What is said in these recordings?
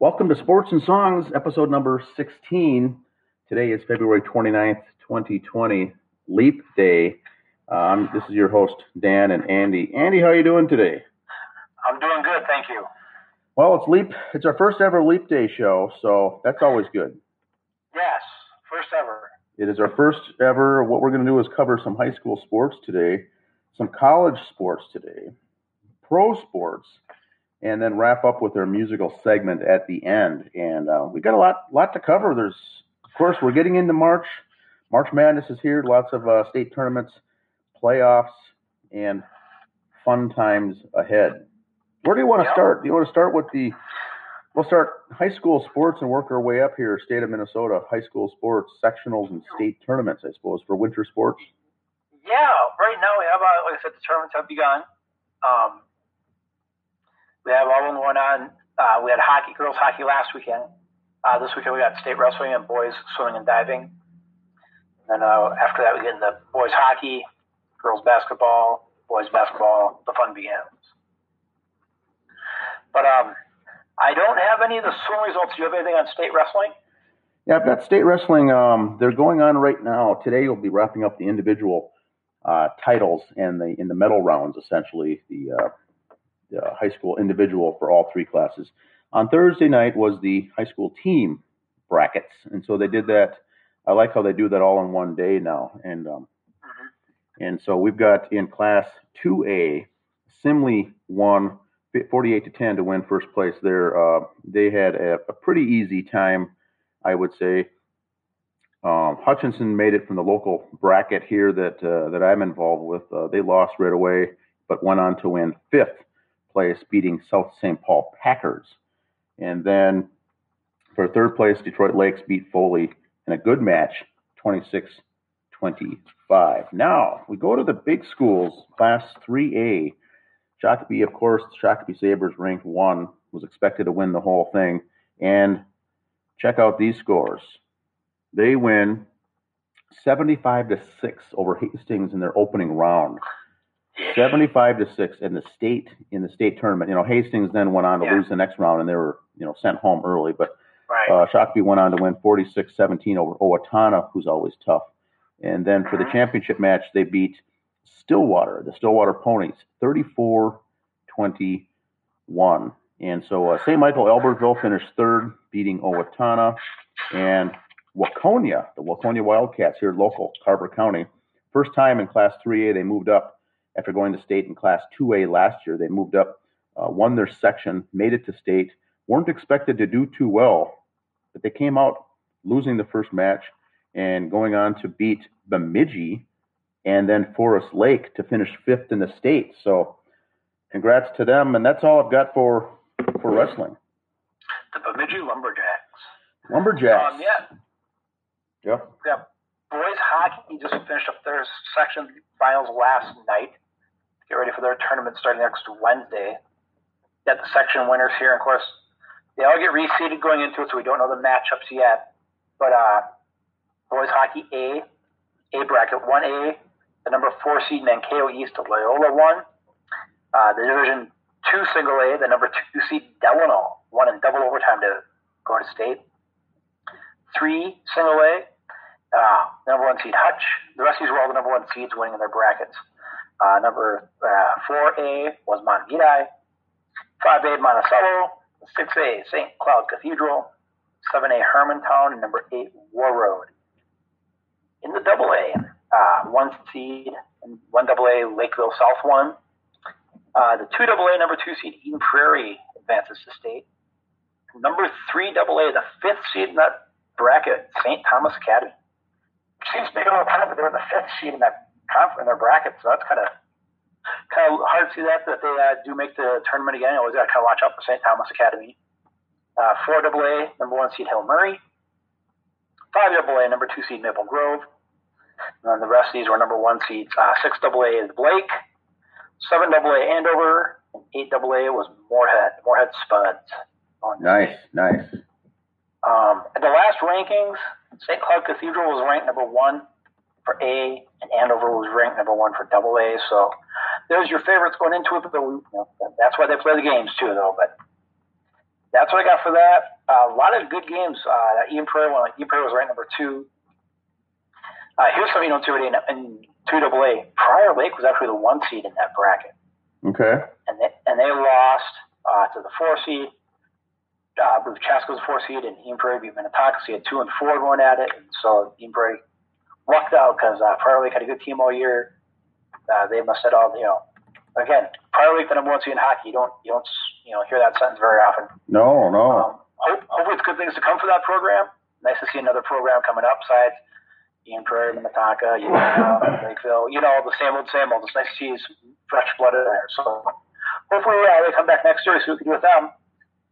Welcome to Sports and Songs, episode number 16. Today is February 29th, 2020, Leap Day. Um, this is your host, Dan and Andy. Andy, how are you doing today? I'm doing good, thank you. Well, it's Leap. It's our first ever Leap Day show, so that's always good. Yes, first ever. It is our first ever. What we're going to do is cover some high school sports today, some college sports today, pro sports, and then wrap up with our musical segment at the end. And uh, we got a lot, lot to cover. There's, of course, we're getting into March. March Madness is here. Lots of uh, state tournaments, playoffs, and fun times ahead. Where do you want to start? Do you want to start with the? We'll start high school sports and work our way up here. State of Minnesota, high school sports, sectionals, and state tournaments. I suppose for winter sports. Yeah, right now we have, uh, like I said, the tournaments have begun. Um, we have all them going on. Uh, we had hockey, girls hockey last weekend. Uh, this weekend we got state wrestling and boys swimming and diving. And then uh, after that we get into boys hockey, girls basketball, boys basketball. The fun begins. But um, I don't have any of the swim results. Do you have anything on state wrestling? Yeah, I've got state wrestling. Um, they're going on right now. Today you'll be wrapping up the individual uh, titles and the in the medal rounds, essentially the, uh, high school individual for all three classes. On Thursday night was the high school team brackets, and so they did that. I like how they do that all in one day now, and um, mm-hmm. and so we've got in class 2A, Simley won 48 to 10 to win first place there. Uh, they had a, a, pretty easy time, I would say. Um, Hutchinson made it from the local bracket here that uh, that I'm involved with. Uh, they lost right away, but went on to win fifth place, beating South St. Paul Packers. And then for third place, Detroit Lakes beat Foley in a good match, 26 25. Now we go to the big schools, Class 3A. Shakopee, of course, Shakopee Sabres ranked one, was expected to win the whole thing. And check out these scores. They win 75 to 6 over Hastings in their opening round. 75 to 6 in the state in the state tournament. You know, Hastings then went on to yeah. lose the next round and they were, you know, sent home early. But right. uh, Shakopee went on to win 46 17 over Owatonna, who's always tough. And then for the mm-hmm. championship match, they beat Stillwater, the Stillwater Ponies, 34 21. And so uh, St. Michael Albertville finished third, beating Owatonna. And Waconia, the Waconia Wildcats here local, Carver County. First time in Class 3A, they moved up after going to state in Class 2A last year. They moved up, uh, won their section, made it to state, weren't expected to do too well, but they came out losing the first match and going on to beat Bemidji and then Forest Lake to finish fifth in the state. So, congrats to them, and that's all I've got for for wrestling. The Bemidji Lumberjacks. Lumberjacks. Um, yeah. Yeah. Yeah. Boys hockey just finished up their section finals last night. Get ready for their tournament starting next Wednesday. Got the section winners here, of course, they all get reseeded going into it, so we don't know the matchups yet. But uh, boys hockey A, A bracket one A the number four seed Mankato East Loyola one, Uh, the Division two single A, the number two seed Delano won in double overtime to go to state. Three single A, uh, number one seed Hutch. The rest of these were all the number one seeds winning in their brackets. Uh, number uh, four A was Montevideo. Five A Monticello. Six A St. Cloud Cathedral. Seven A Hermantown. And number eight Warroad. In the double A, uh, one seed one double A Lakeville South one. Uh, the two double A number two seed Eden Prairie advances to state. Number three double A, the fifth seed in that bracket, St. Thomas Academy. Seems big all the but they're the fifth seed in that in their bracket, so that's kind of kind of hard to see that that they uh, do make the tournament again. You always got to kind of watch out for St. Thomas Academy. Uh, four double A, number one seed Hill Murray. Five double A, number two seed Maple Grove. And then the rest of these were number one seeds. Uh, six AA is Blake, seven AA Andover, and eight AA was Moorhead. Moorhead Spuds. Nice, nice. Um, at the last rankings, St. Cloud Cathedral was ranked number one for A, and Andover was ranked number one for double A. So there's your favorites going into it, but you know, that's why they play the games too, though. But that's what I got for that. Uh, a lot of good games. Uh, Eden Prairie, well, Eden Prairie was ranked number two. Uh, here's something you don't see already in, in 2AA. Prior Lake was actually the one seed in that bracket. Okay. And they, and they lost uh, to the four seed. Uh, with Chaska was four seed, and Eden Prairie beat Minnetonka. So you had two and four going at it. And so Eden Prairie lucked out because uh, Prior Lake had a good team all year. Uh, they must have all, you know, again, Prior Lake, the number one seed in hockey. You don't, you don't, you know, hear that sentence very often. No, no. Um, hope, hopefully, it's good things to come for that program. Nice to see another program coming up. Besides Eden Prairie, Minnetonka, you know, Lakeville, you know, the same old, same old. It's nice to see some fresh blood in there. So hopefully, uh, they come back next year. See what we can do with them.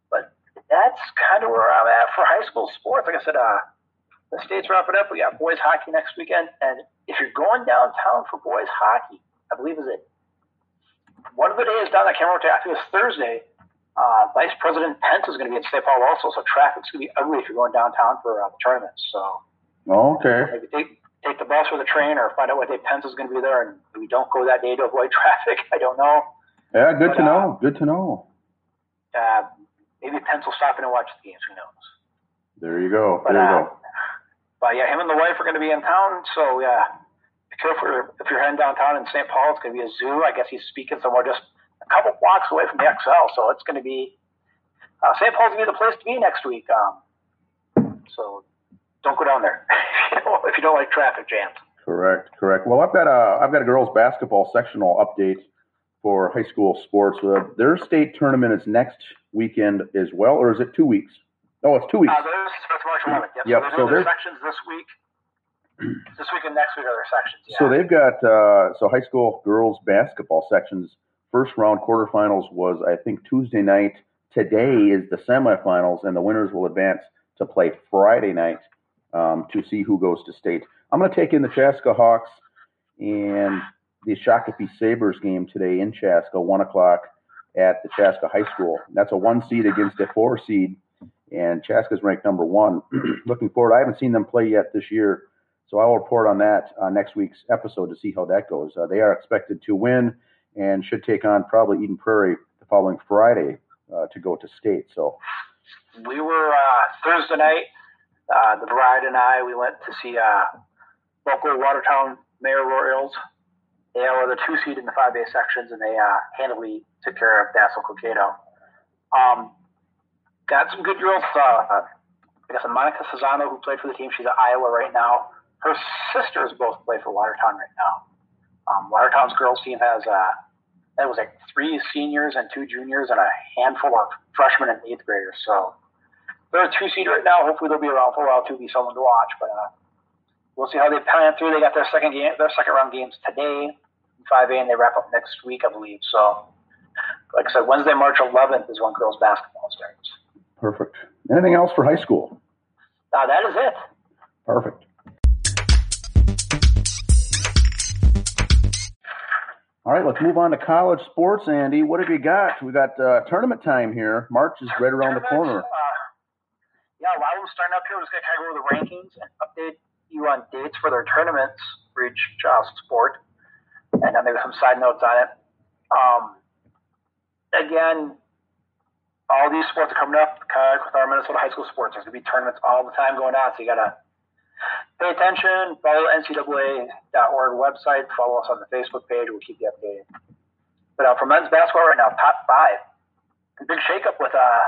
But that's kind of where I'm at for high school sports. Like I said, uh, the state's wrapping up. We got boys hockey next weekend, and if you're going downtown for boys hockey, I believe is it one of the days down. Can't remember. I think it was Thursday. Uh, Vice President Pence is going to be in St. Paul also, so traffic's going to be ugly if you're going downtown for uh, the tournament. So okay, maybe take take the bus or the train, or find out what day Pence is going to be there, and we don't go that day to avoid traffic. I don't know. Yeah, good but, to know. Uh, good to know. Uh, maybe Pence will stop in and watch the games. Who knows? There you go. But, there you go. But yeah, him and the wife are going to be in town, so yeah, be careful if you're heading downtown in St. Paul. It's going to be a zoo. I guess he's speaking somewhere just a couple blocks away from the Xcel, so it's going to be uh, St. Paul's going to be the place to be next week. Um, so don't go down there if you don't like traffic jams. Correct, correct. Well, I've got a I've got a girls basketball sectional update for high school sports. Uh, their state tournament is next weekend as well, or is it two weeks? Oh, it's two weeks. Uh, there's, March 11th. Yep. yep. So, so there's sections this week. this week and next week are their sections. Yeah. So they've got uh, so high school girls basketball sections. First round quarterfinals was I think Tuesday night. Today is the semifinals, and the winners will advance to play Friday night um, to see who goes to state. I'm going to take in the Chaska Hawks and the Shakopee Sabres game today in Chaska, one o'clock at the Chaska High School. That's a one seed against a four seed and Chaska's ranked number one. Looking forward, I haven't seen them play yet this year, so I'll report on that uh, next week's episode to see how that goes. Uh, they are expected to win and should take on probably Eden Prairie the following Friday uh, to go to state. So we were uh, Thursday night. Uh, the bride and I we went to see uh, local Watertown Mayer Royals. They are the two seed in the 5A sections, and they handily took care of Dassel Cokato. Um, got some good girls. Uh, I guess Monika Czinano, who played for the team, she's at Iowa right now. Her sisters both play for Watertown right now. Um, Watertown's girls team has uh, that was like three seniors and two juniors and a handful of freshmen and eighth graders. So they're a two seed right now. Hopefully they'll be around for a while to be someone to watch. But uh, we'll see how they pan through. They got their second game, their second round games today, 5A, and they wrap up next week, I believe. So, like I said, Wednesday, March 11th is when girls basketball starts. Perfect. Anything else for high school? Uh, that is it. Perfect. All right, let's move on to college sports, Andy. What have you got? We got uh, tournament time here. March is right around the corner. Uh, yeah, a lot of them starting up here. We're just going to kind of go over the rankings and update you on dates for their tournaments for each child sport, and then maybe some side notes on it. Um, again, all these sports are coming up with our Minnesota high school sports. There's to be tournaments all the time going on, so you got to pay attention. Follow NCAA.org website. Follow us on the Facebook page. We'll keep you updated. But uh, for men's basketball right now, top five. Big shakeup with uh,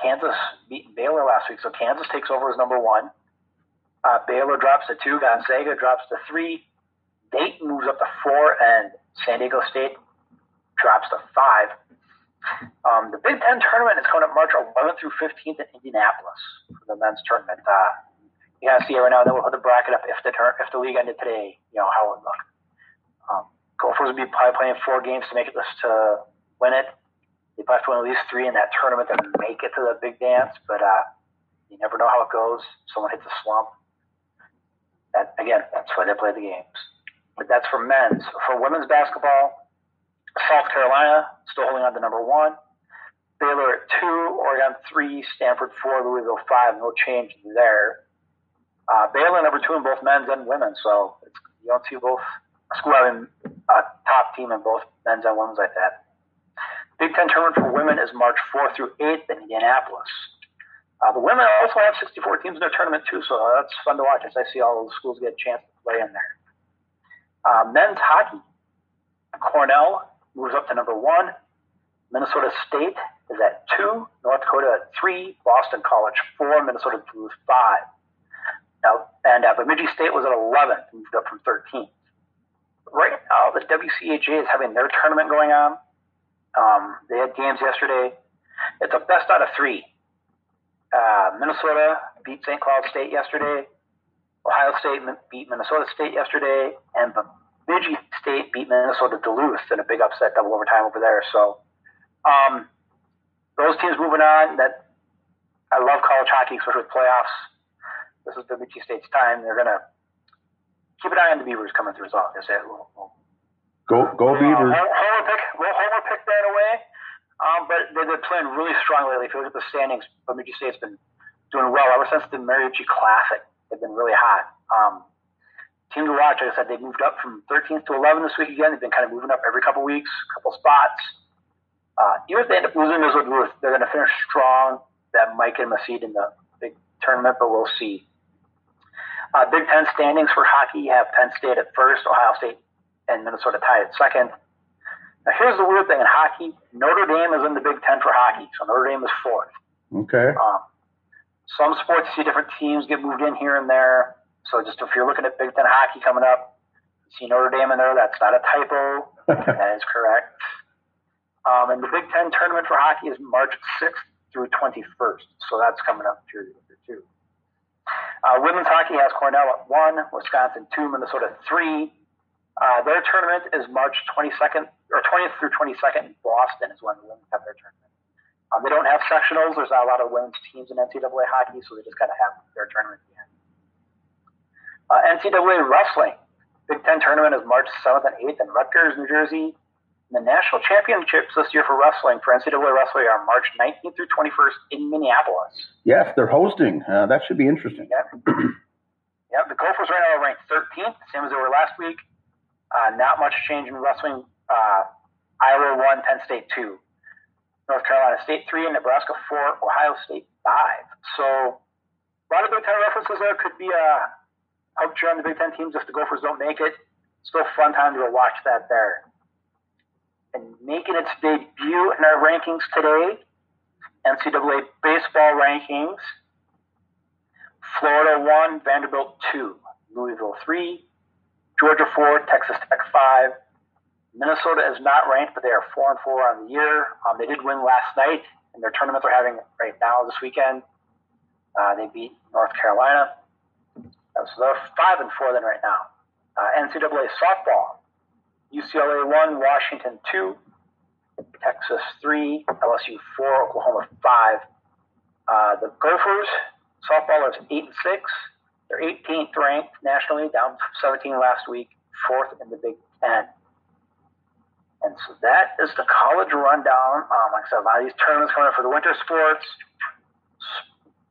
Kansas beating Baylor last week. So Kansas takes over as number one. Uh, Baylor drops to two. Gonzaga drops to three. Dayton moves up to four, and San Diego State drops to five. Um, the Big Ten tournament is coming up March 11th through 15th in Indianapolis for the men's tournament. Uh, you gotta see right now. Then we'll put the bracket up if the tur- if the league ended today. You know how it would look. Um, Gophers would be probably playing four games to make it to win it. They probably have to win at least three in that tournament to make it to the big dance. But uh, you never know how it goes. Someone hits a slump. That again, that's why they play the games. But that's for men's. For women's basketball, South Carolina still holding on to number one. Baylor at two, Oregon three, Stanford four, Louisville five. No change there. Uh, Baylor number two in both men's and women's. So you don't see both school having a top team in both men's and women's like that. Big Ten tournament for women is March 4th through 8th in Indianapolis. Uh, the women also have 64 teams in their tournament too, so that's fun to watch as I see all the schools get a chance to play in there. Uh, men's hockey, Cornell moves up to number one. Minnesota State is at two, North Dakota at three, Boston College four, Minnesota Duluth five. Now, and uh, Bemidji State was at 11, moved up from 13th. Right now, the WCHA is having their tournament going on. Um, they had games yesterday. It's a best out of three. Uh, Minnesota beat St. Cloud State yesterday. Ohio State beat Minnesota State yesterday, and Bemidji State beat Minnesota Duluth in a big upset double overtime over there. So um, those teams moving on. That I love college hockey, especially with playoffs. This is Bemidji State's time. They're gonna keep an eye on the Beavers coming through as well. I say, we'll, we'll, go go Beavers. Uh, homer pick, we'll homer pick that away. Um, but they're, they're playing really strong lately. If you look at the standings, Bemidji State's been doing well ever since the Mariucci Classic. They've been really hot. Um, team to watch. Like I said, they moved up from 13th to 11 this week again. They've been kind of moving up every couple weeks, a couple spots. Uh, even if they end up losing with Ruth, they're going to finish strong. That might get them a seed in the big tournament, but we'll see. Uh, big Ten standings for hockey have Penn State at first, Ohio State and Minnesota tied at second. Now, here's the weird thing in hockey Notre Dame is in the Big Ten for hockey, so Notre Dame is fourth. Okay. Um, some sports see different teams get moved in here and there. So just if you're looking at Big Ten hockey coming up, see Notre Dame in there. That's not a typo. that is correct. Um, and the Big Ten tournament for hockey is March 6th through 21st. So that's coming up here too. Uh, women's hockey has Cornell at one, Wisconsin two, Minnesota three. Uh, their tournament is March 22nd or 20th through 22nd in Boston is when the women have their tournament. Um, they don't have sectionals. There's not a lot of women's teams in NCAA hockey, so they just got to have their tournament again. Uh, NCAA wrestling. Big Ten tournament is March 7th and 8th in Rutgers, New Jersey. The national championships this year for wrestling for NCAA wrestling are March 19th through 21st in Minneapolis. Yes, they're hosting. Uh, that should be interesting. Yeah. yeah, the Gophers right now are ranked 13th, same as they were last week. Uh, not much change in wrestling. Uh, Iowa 1, Penn State 2. North Carolina State 3, and Nebraska 4, Ohio State 5. So a lot of Big Ten references there. Could be a cheer on the Big Ten teams if the Gophers don't make it. Still fun time to watch that there and making its debut in our rankings today, NCAA baseball rankings. Florida 1, Vanderbilt 2, Louisville 3, Georgia 4, Texas Tech 5. Minnesota is not ranked, but they are 4 and 4 on the year. Um, they did win last night in their tournament they're having right now this weekend. Uh, they beat North Carolina. So they're 5 and 4 then right now. Uh, NCAA softball. UCLA 1, Washington 2, Texas 3, LSU 4, Oklahoma 5. Uh, the Gophers, softball is 8 and 6. They're 18th ranked nationally, down 17 last week, fourth in the Big Ten. And so that is the college rundown. Um, like I said, a lot of these tournaments coming up for the winter sports.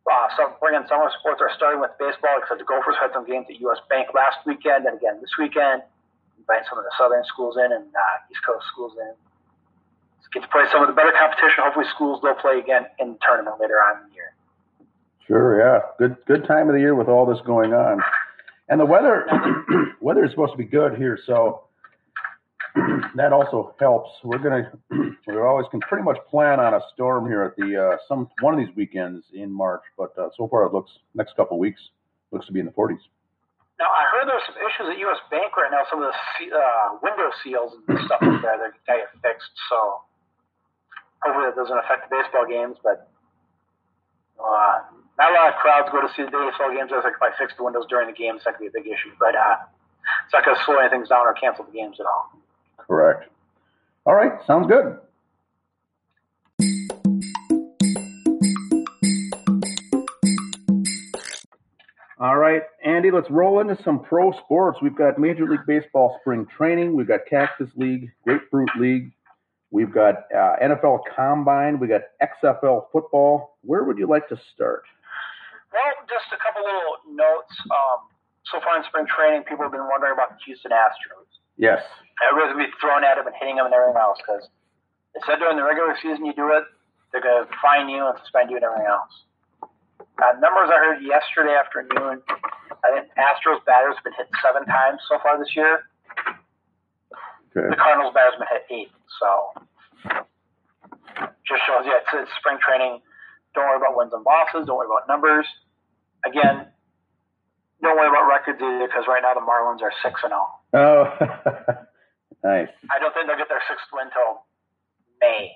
Uh, some bringing summer sports are starting with baseball. Said, the Gophers had some games at U.S. Bank last weekend and again this weekend invite some of the southern schools in and uh, East Coast schools in. Get to play some of the better competition. Hopefully, schools will play again in the tournament later on in the year. Sure, yeah, good good time of the year with all this going on, and the weather weather is supposed to be good here, so that also helps. We're gonna we always can pretty much plan on a storm here at the uh, some one of these weekends in March, but uh, so far it looks next couple weeks looks to be in the 40s. Now I heard there's some issues at U.S. Bank right now. Some of the uh, window seals and stuff like that they're going to get fixed. So hopefully it doesn't affect the baseball games. But uh, not a lot of crowds go to see the baseball games. I think if I fix the windows during the games, that could be a big issue. But uh, it's not going to slow anything down or cancel the games at all. Correct. All right, sounds good. All right, Andy, let's roll into some pro sports. We've got Major League Baseball spring training. We've got Cactus League, Grapefruit League. We've got uh, NFL Combine. We got XFL football. Where would you like to start? Well, just a couple little notes. Um, so far in spring training, people have been wondering about the Houston Astros. Yes. Everybody's been throwing at them and hitting them and everything else because They said during the regular season you do it, they're going to fine you and suspend you and everything else. Uh, numbers I heard yesterday afternoon, I think Astros batters have been hit seven times so far this year. Okay. The Cardinals batters have been hit eight. So just shows you it's, it's spring training. Don't worry about wins and losses. Don't worry about numbers. Again, don't worry about records either because right now the Marlins are six and zero. Oh, nice. I don't think they'll get their sixth win till May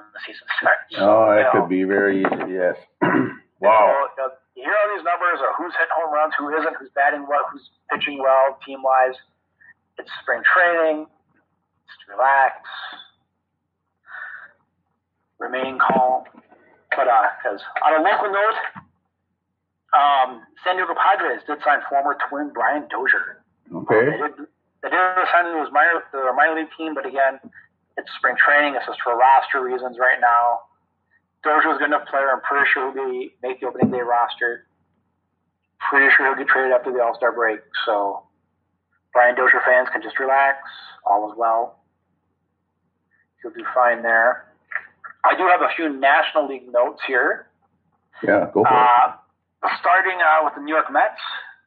when the season starts. Oh, that know, could be very easy. Yes. So, wow. you, know, you hear all these numbers of who's hitting home runs, who isn't, who's batting well, who's pitching well, team wise. It's spring training. Just relax. Remain calm. But uh, because on a local note, um, San Diego Padres did sign former Twin Brian Dozier. They Okay. did, they did sign him to his minor, the minor league team, but again, it's spring training. It's just for roster reasons right now. Dozier's a good enough player. I'm pretty sure he'll be make the opening day roster. Pretty sure he'll get traded after the All Star break. So Brian Dozier fans can just relax. All is well. He'll do fine there. I do have a few National League notes here. Yeah, go for it. Uh, starting uh, with the New York Mets,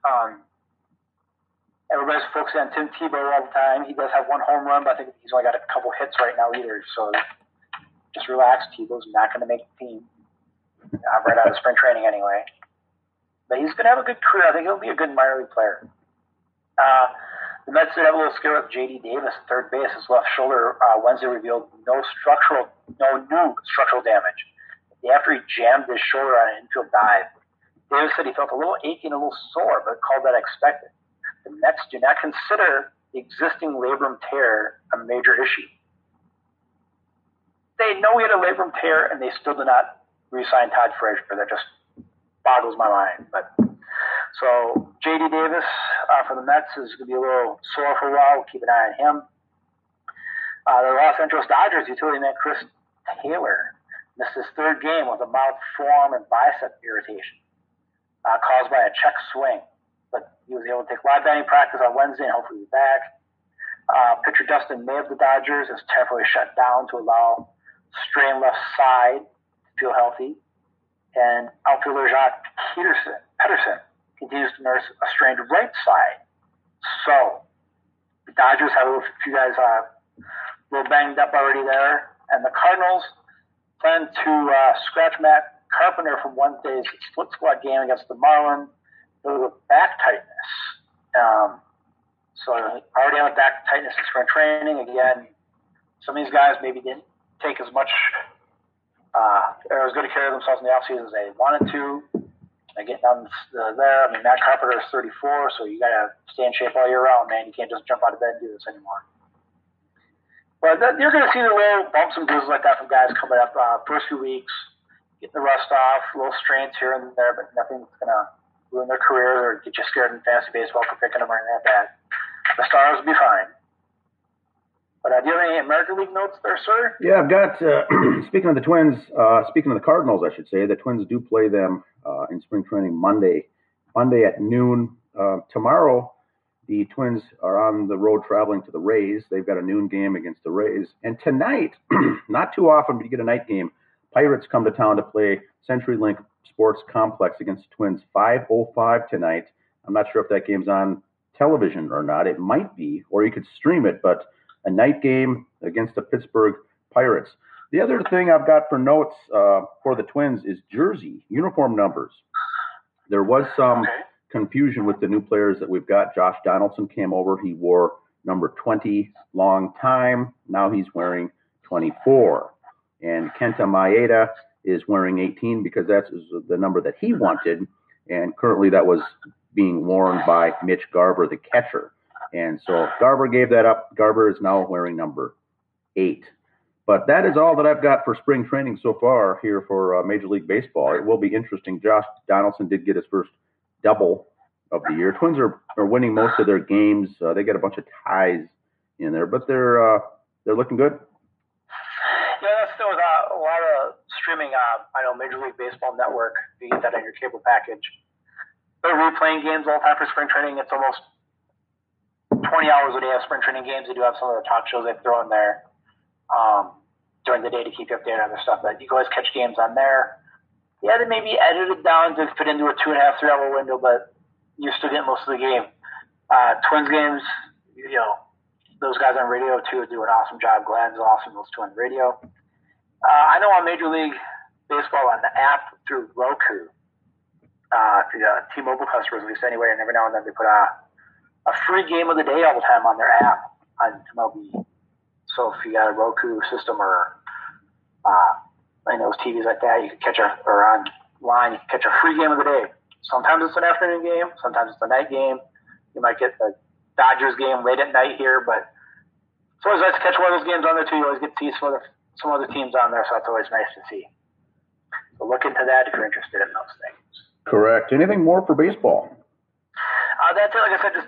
um, everybody's focusing on Tim Tebow all the time. He does have one home run, but I think he's only got a couple hits right now either. So just relax. Tebow's not going to make the team uh, right out of spring training anyway. But he's going to have a good career. I think he'll be a good minor league player. Uh, the Mets did have a little scare with J.D. Davis, third base. His left shoulder uh, Wednesday revealed no structural, no new structural damage. After he jammed his shoulder on an infield dive, Davis said he felt a little achy and a little sore, but called that expected. The Mets do not consider the existing labrum tear a major issue. They know he had a labrum tear, and they still do not re-sign Todd Frazier. That just boggles my mind. But so J.D. Davis uh, for the Mets is going to be a little sore for a while. We'll keep an eye on him. Uh, the Los Angeles Dodgers utility man Chris Taylor missed his third game with a mouth, forearm, and bicep irritation uh, caused by a check swing. But he was able to take live batting practice on Wednesday and hopefully be back. Uh, pitcher Dustin May of the Dodgers is temporarily shut down to allow strain left side feel healthy. And outfielder Joc Peterson, Pederson continues to nurse a strained right side. So the Dodgers have a few guys uh, a little banged up already there. And the Cardinals plan to uh, scratch Matt Carpenter from Wednesday's split squad game against the Marlins with back tightness. Um, so already on back tightness in spring training. Again, some of these guys maybe didn't take as much uh, or as good a care of themselves in the offseason as they wanted to. They get down uh, there. I mean, Matt Carpenter is 34, so you got to stay in shape all year round, man. You can't just jump out of bed and do this anymore. But that, you're going to see the little bumps and bruises like that from guys coming up uh, first few weeks, getting the rust off, little strains here and there, but nothing's going to ruin their careers or get you scared in fantasy baseball for picking them or anything like that. The Stars will be fine. But uh, do you have any American League notes there, sir? Yeah, I've got. Uh, speaking of the Twins, uh, speaking of the Cardinals, I should say the Twins do play them uh, in spring training Monday, Monday at noon. Uh, tomorrow, the Twins are on the road traveling to the Rays. They've got a noon game against the Rays, and tonight, not too often, but you get a night game. Pirates come to town to play CenturyLink Sports Complex against the Twins. 5:05 tonight. I'm not sure if that game's on television or not. It might be, or you could stream it, but a night game against the Pittsburgh Pirates. The other thing I've got for notes uh, for the Twins is jersey uniform numbers. There was some confusion with the new players that we've got. Josh Donaldson came over. He wore number 20 long time. Now he's wearing 24. And Kenta Maeda is wearing 18 because that's the number that he wanted. And currently that was being worn by Mitch Garver, the catcher. And so Garber gave that up. Garber is now wearing number eight. But that is all that I've got for spring training so far here for uh, Major League Baseball. It will be interesting. Josh Donaldson did get his first double of the year. Twins are, are winning most of their games. Uh, they got a bunch of ties in there, but they're uh, they're looking good. Yeah, that's still a lot of streaming. Uh, I know Major League Baseball Network. You get that on your cable package. They're replaying games all the time for spring training. It's almost 20 hours a day of spring training games. They do have some of the talk shows they throw in there um, during the day to keep you updated on their stuff. But you can always catch games on there. Yeah, they may be edited down to fit into a two and a half, three hour window, but you're still getting most of the game. Uh, Twins games, you know, those guys on radio too do an awesome job. Glenn's awesome, those on radio. Uh, I know on Major League Baseball on the app through Roku, uh, the uh, T-Mobile customers, at least anyway, and every now and then they put a, a free game of the day all the time on their app on MLB. So if you got a Roku system or uh, I know TVs like that, you can catch a or online you can catch a free game of the day. Sometimes it's an afternoon game, sometimes it's a night game. You might get the Dodgers game late at night here, but it's always nice to catch one of those games on there too. You always get to see some other some other teams on there, so it's always nice to see. So look into that if you're interested in those things. Correct. Anything more for baseball? Uh, that's it. Like I said, just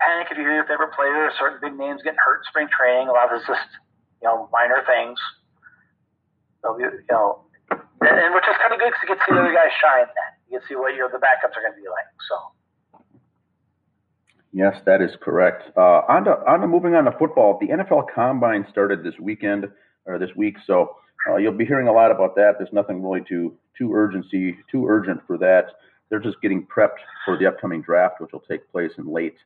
panic if you hear your favorite player or certain big names getting hurt in spring training. A lot of it's just you know minor things. So you, you know, and, and which is kind of good because you get to see the other guys shine. Then you can see what your the backups are going to be like. So. Yes, that is correct. Uh, on to, on to moving on to football. The NFL Combine started this weekend or this week, so uh, you'll be hearing a lot about that. There's nothing really too too urgency too urgent for that. They're just getting prepped for the upcoming draft, which will take place in late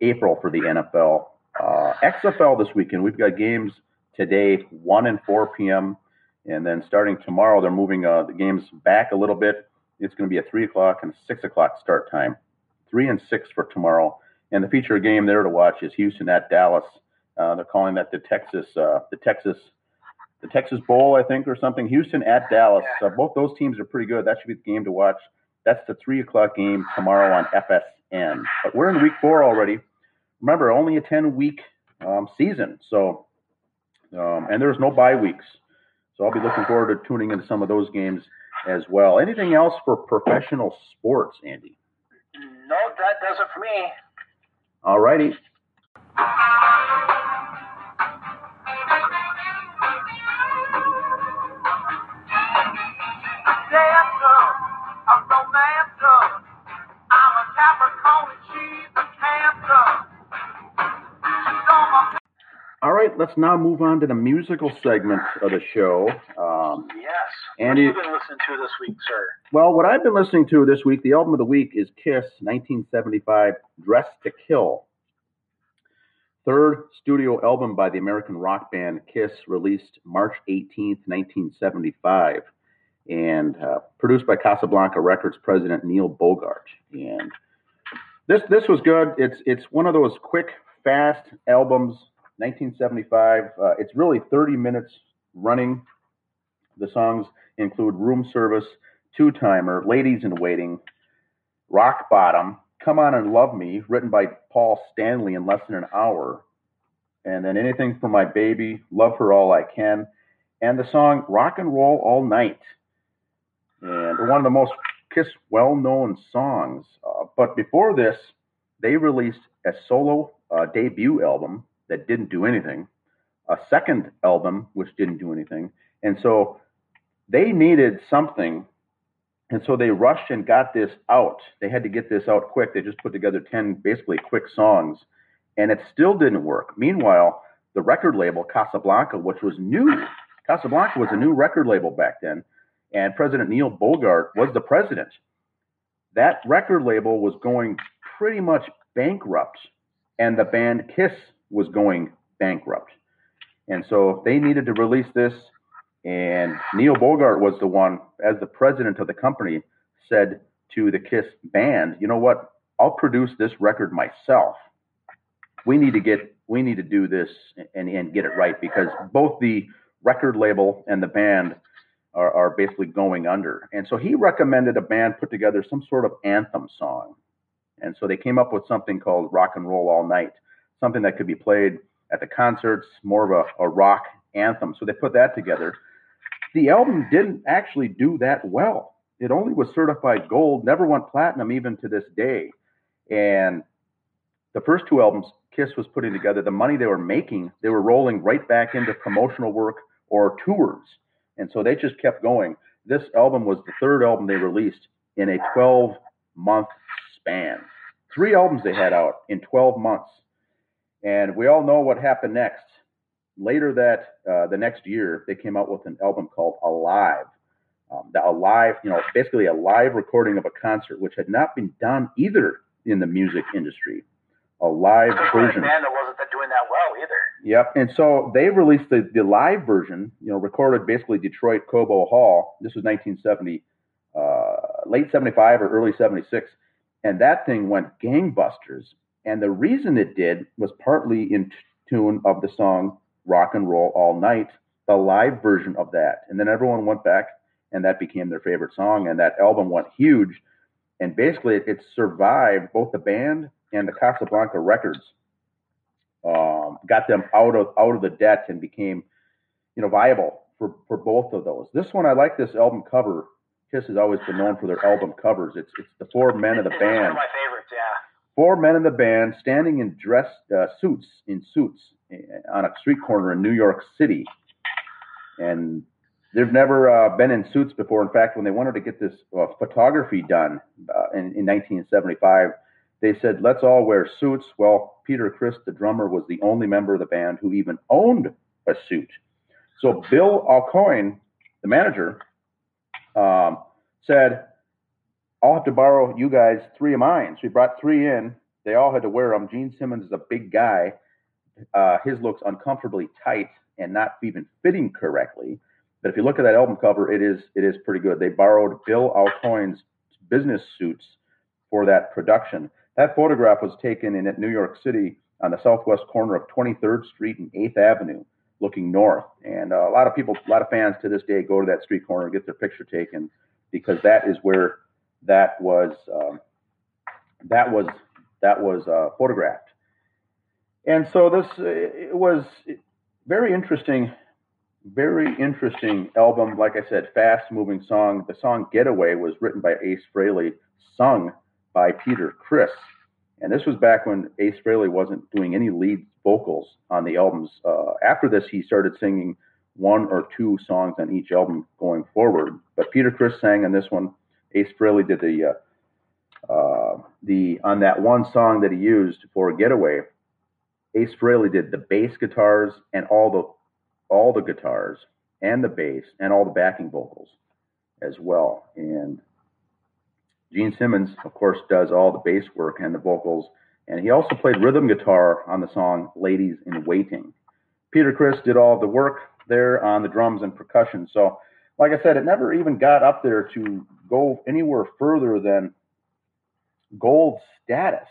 April for the NFL. Uh, XFL this weekend, we've got games today, 1 and 4 p.m. And then starting tomorrow, they're moving uh, the games back a little bit. It's going to be a 3 o'clock and 6 o'clock start time. 3 and 6 for tomorrow. And the feature game there to watch is Houston at Dallas. Uh, they're calling that the Texas, uh, the Texas, the Texas Bowl, I think, or something. Houston at Dallas. Uh, both those teams are pretty good. That should be the game to watch. That's the three o'clock game tomorrow on FSN. But we're in week four already. Remember, only a ten week um, season. So, um, and there's no bye weeks. So I'll be looking forward to tuning into some of those games as well. Anything else for professional sports, Andy? No, that does it for me. All righty. All right, let's now move on to the musical segment of the show. Um, Yes. Andy- what have you been listening to this week, sir? well, what I've been listening to this week, the album of the week is Kiss 1975 Dressed to Kill. Third studio album by the American rock band Kiss, released March 18th, 1975, and uh, produced by Casablanca Records president Neil Bogart. And this this was good. It's it's one of those quick, fast albums. 1975. Uh, it's really 30 minutes running. The songs include Room Service, Two Timer, Ladies in Waiting, Rock Bottom, Come On and Love Me, written by Paul Stanley in less than an hour, and then Anything for My Baby, Love Her All I Can, and the song Rock and Roll All Night. And one of the most Kiss well known songs. Uh, but before this, they released a solo uh, debut album that didn't do anything, a second album which didn't do anything. And so they needed something. And so they rushed and got this out. They had to get this out quick. They just put together 10 basically quick songs, and it still didn't work. Meanwhile, the record label, Casablanca, which was new, Casablanca was a new record label back then, and President Neil Bogart was the president. That record label was going pretty much bankrupt, and the band Kiss was going bankrupt. And so they needed to release this. And Neil Bogart was the one, as the president of the company, said to the Kiss band, you know what? I'll produce this record myself. We need to get, we need to do this and, and get it right because both the record label and the band are, are basically going under. And so he recommended a band put together some sort of anthem song. And so they came up with something called Rock and Roll All Night, something that could be played at the concerts, more of a, a rock anthem. So they put that together. The album didn't actually do that well. It only was certified gold, never went platinum even to this day. And the first two albums Kiss was putting together, the money they were making, they were rolling right back into promotional work or tours. And so they just kept going. This album was the third album they released in a 12 month span. Three albums they had out in 12 months. And we all know what happened next. later that uh, the next year, they came out with an album called Alive. Um, the Alive, you know, basically a live recording of a concert, which had not been done either in the music industry. A live version. band that wasn't doing that well either. Yep. And so they released the, the live version, you know, recorded basically Detroit Cobo Hall. This was 1970, uh, late 75 or early 76. And that thing went gangbusters. And the reason it did was partly in tune of the song Rock and Roll All Night, the live version of that. And then everyone went back and that became their favorite song. And that album went huge. And basically, it, it survived both the band and the Casablanca Records. Um, got them out of out of the debt and became, you know, viable for for both of those. This one, I like this album cover. Kiss has always been known for their album covers. It's it's the four men of the It's band. one of my favorites, yeah. Four men in the band standing in dress uh, suits in suits uh, on a street corner in New York City, and they've never uh, been in suits before. In fact, when they wanted to get this uh, photography done uh, in, in 1975, they said, "Let's all wear suits." Well, Peter Criss, the drummer, was the only member of the band who even owned a suit. So Bill Aucoin, the manager, um, said, I'll have to borrow you guys three of mine. So he brought three in. They all had to wear them. Gene Simmons is a big guy. Uh, his looks uncomfortably tight and not even fitting correctly. But if you look at that album cover, it is it is pretty good. They borrowed Bill Aucoin's business suits for that production. That photograph was taken in New York City on the southwest corner of 23rd Street and 8th Avenue, looking north. And uh, a lot of people, a lot of fans to this day go to that street corner and get their picture taken because that is where that was um, that was that was uh, photographed. And so this uh, it was very interesting, very interesting album. Like I said, fast moving song. The song "Getaway" was written by Ace Frehley, sung by Peter Criss. And this was back when Ace Frehley wasn't doing any lead vocals on the albums. Uh, after this, he started singing one or two songs on each album going forward. But Peter Criss sang on this one. Ace Frehley did the uh, uh, the on that one song that he used for Getaway. Ace Frehley did the bass guitars and all the all the guitars and the bass and all the backing vocals as well. And Gene Simmons, of course, does all the bass work and the vocals, and he also played rhythm guitar on the song Ladies in Waiting. Peter Criss did all the work there on the drums and percussion. So, like I said, it never even got up there to go anywhere further than gold status.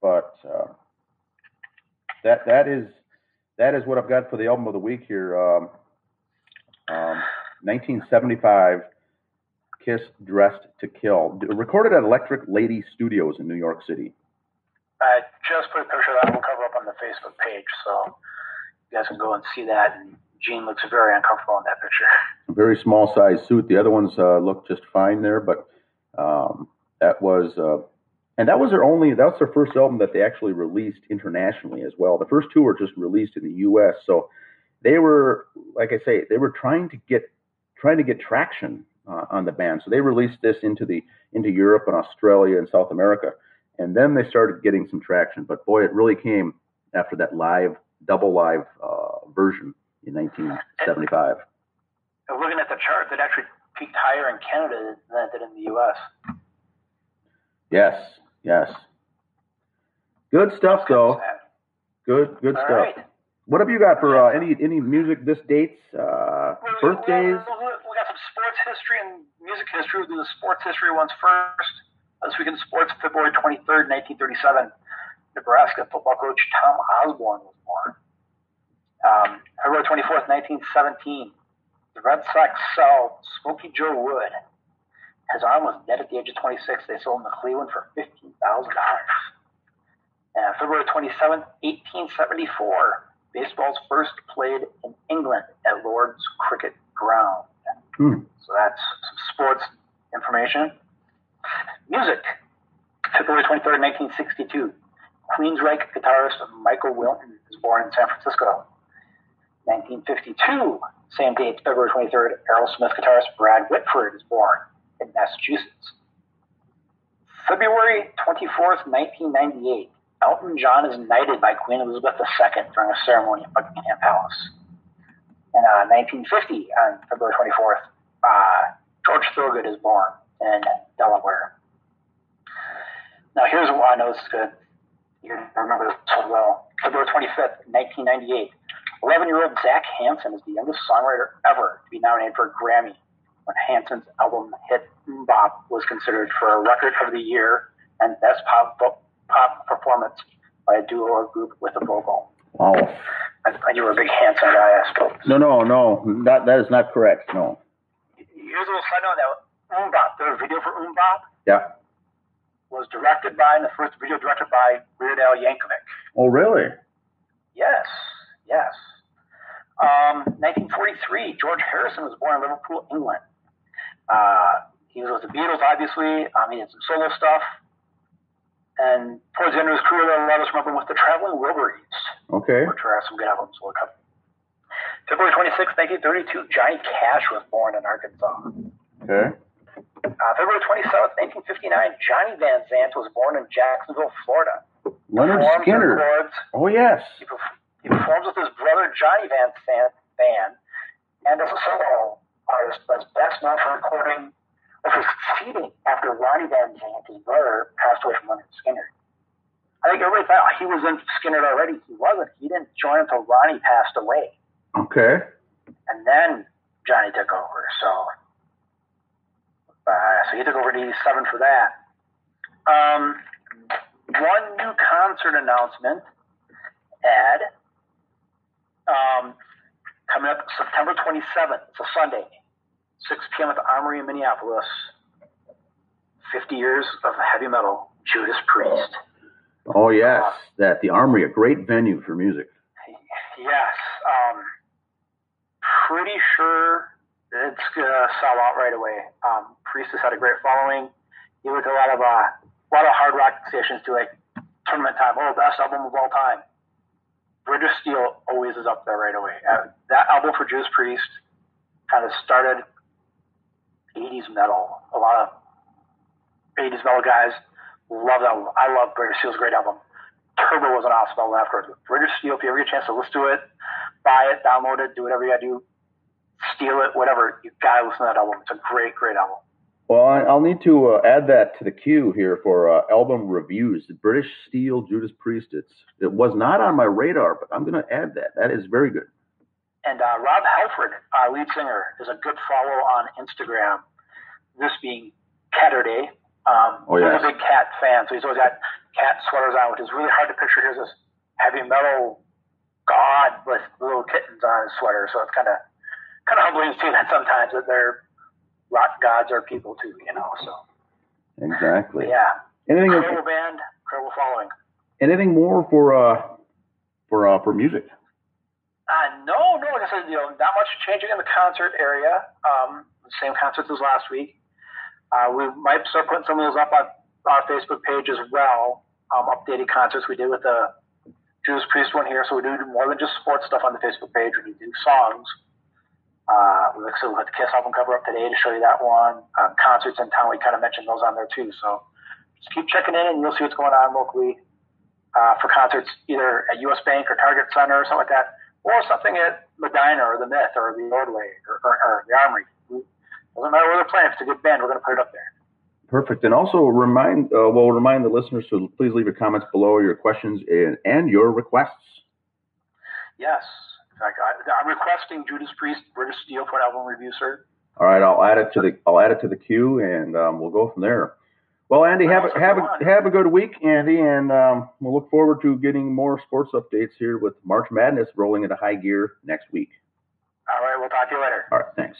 But uh, that that is that is what I've got for the album of the week here. Um, um, 1975 Kiss Dressed to Kill, recorded at Electric Lady Studios in New York City. I just put a picture of that. We'll cover up on the Facebook page, so guys can go and see that. And Gene looks very uncomfortable in that picture. Very small size suit. The other ones uh, look just fine there, but um, that was, uh, and that was their only. That was their first album that they actually released internationally as well. The first two were just released in the U.S. So they were, like I say, they were trying to get trying to get traction uh, on the band. So they released this into the into Europe and Australia and South America, and then they started getting some traction. But boy, it really came after that live double live uh, version in 1975. And looking at the chart, it actually peaked higher in Canada than it did in the U.S. Yes, yes. Good stuff, though. Good, good All stuff. right. What have you got for uh, any any music this dates, uh, birthdays? We, we, got some sports history and music history. We'll do the sports history ones first. This week in sports, February 23rd, 1937, Nebraska football coach Tom Osborne was. Um, February 24th, 1917, the Red Sox sell Smokey Joe Wood. His arm was dead at the age of 26. They sold him to Cleveland for $15,000. And February 27th, 1874, baseball's first played in England at Lord's Cricket Ground. Hmm. So that's some sports information. Music. February 23rd, 1962. Queensryche guitarist Michael Wilton is born in San Francisco. 1952, same date, February 23rd, Aerosmith guitarist Brad Whitford is born in Massachusetts. February 24th, 1998, Elton John is knighted by Queen Elizabeth II during a ceremony at Buckingham Palace. In uh, 1950, on February 24th, uh, George Thorogood is born in Delaware. Now, here's what I know this is good. You remember this so well. February 25th, 1998. 11 year old Zac Hanson is the youngest songwriter ever to be nominated for a Grammy when Hanson's album hit Bop was considered for a record of the year and best pop, pop performance by a duo or group with a vocal. Wow. And you were a big Hanson guy, I suppose. No, no, no. That, that is not correct. No. Here's a little side note that MMMBop, the video for MMMBop, Yeah. was directed by, and the first video directed by Weird Al Yankovic. Oh, really? Yes, yes. Um, 1943, George Harrison was born in Liverpool, England. Uh, he was with the Beatles, obviously. Um, he did some solo stuff. And towards the end of his career, a lot of us remember him with the Traveling Wilburys, Okay. which are some good albums look up. February 26, 1932, Johnny Cash was born in Arkansas. Okay. Uh, February 27th, 1959, Johnny Van Zant was born in Jacksonville, Florida. Lynyrd Skynyrd. records Oh, yes. He, he performs with his brother Johnny Van Zant band, and as a solo artist, is best known for recording or for succeeding after Ronnie Van Zant, his brother, passed away from Lynyrd Skynyrd. I think everybody thought he was in Skinner already. He wasn't. He didn't join until Ronnie passed away, Okay. and then Johnny took over. So, uh, so he took over in '87 for that. Um, one new concert announcement ad um, coming up September 27th. It's a Sunday, 6 p.m. at the Armory in Minneapolis. 50 years of heavy metal, Judas Priest. Oh, yes. That the Armory, a great venue for music. Yes, um, pretty sure it's gonna sell out right away. Um, Priest has had a great following. You look at a lot of uh, a lot of hard rock stations do like tournament time. Oh, best album of all time. British Steel always is up there right away. Uh, that album for Judas Priest kind of started 80s metal. A lot of 80s metal guys love that album. I love British Steel's great album. Turbo was an awesome album afterwards. British Steel, if you ever get a chance to listen to it, buy it, download it, do whatever you gotta do, steal it, whatever. You gotta listen to that album. It's a great, great album. Well, I, I'll need to uh, add that to the queue here for uh, album reviews. British Steel, Judas Priest. It's it was not on my radar, but I'm going to add that. That is very good. And uh, Rob Halford, our lead singer, is a good follow on Instagram. This being Catterday. Um, Oh, yes. He's a big cat fan, so he's always got cat sweaters on, which is really hard to picture. Here's this heavy metal god with little kittens on his sweater, so it's kind of kind of humbling to see that sometimes that they're rock gods are people too, you know. So Exactly. yeah, Anything incredible band, incredible following. anything more for uh for uh for music? Uh, no, no, like I said, you know, not much changing in the concert area. Um, same concerts as last week. Uh, we might start putting some of those up on our Facebook page as well. Um, updated concerts we did with the Judas Priest one here. So we do more than just sports stuff on the Facebook page. We do songs. Uh, we so we the Kiss album cover up today to show you that one. Um, concerts in town, we kind of mentioned those on there too. So just keep checking in and you'll see what's going on locally uh, for concerts either at US Bank or Target Center or something like that, or something at Medina or the Myth or the Ordway or, or, or the Armory. Doesn't matter where they're playing. If it's a good band, we're going to put it up there. Perfect. And also remind uh, we'll remind the listeners to please leave your comments below your questions and, and your requests. Yes. Fact, I, I'm requesting Judas Priest, British Steel for an album review, sir. All right, I'll add it to the I'll add it to the queue, and um, we'll go from there. Well, Andy, have a, have a, have a good week, Andy, and um, we'll look forward to getting more sports updates here with March Madness rolling into high gear next week. All right. We'll talk to you later. All right, thanks.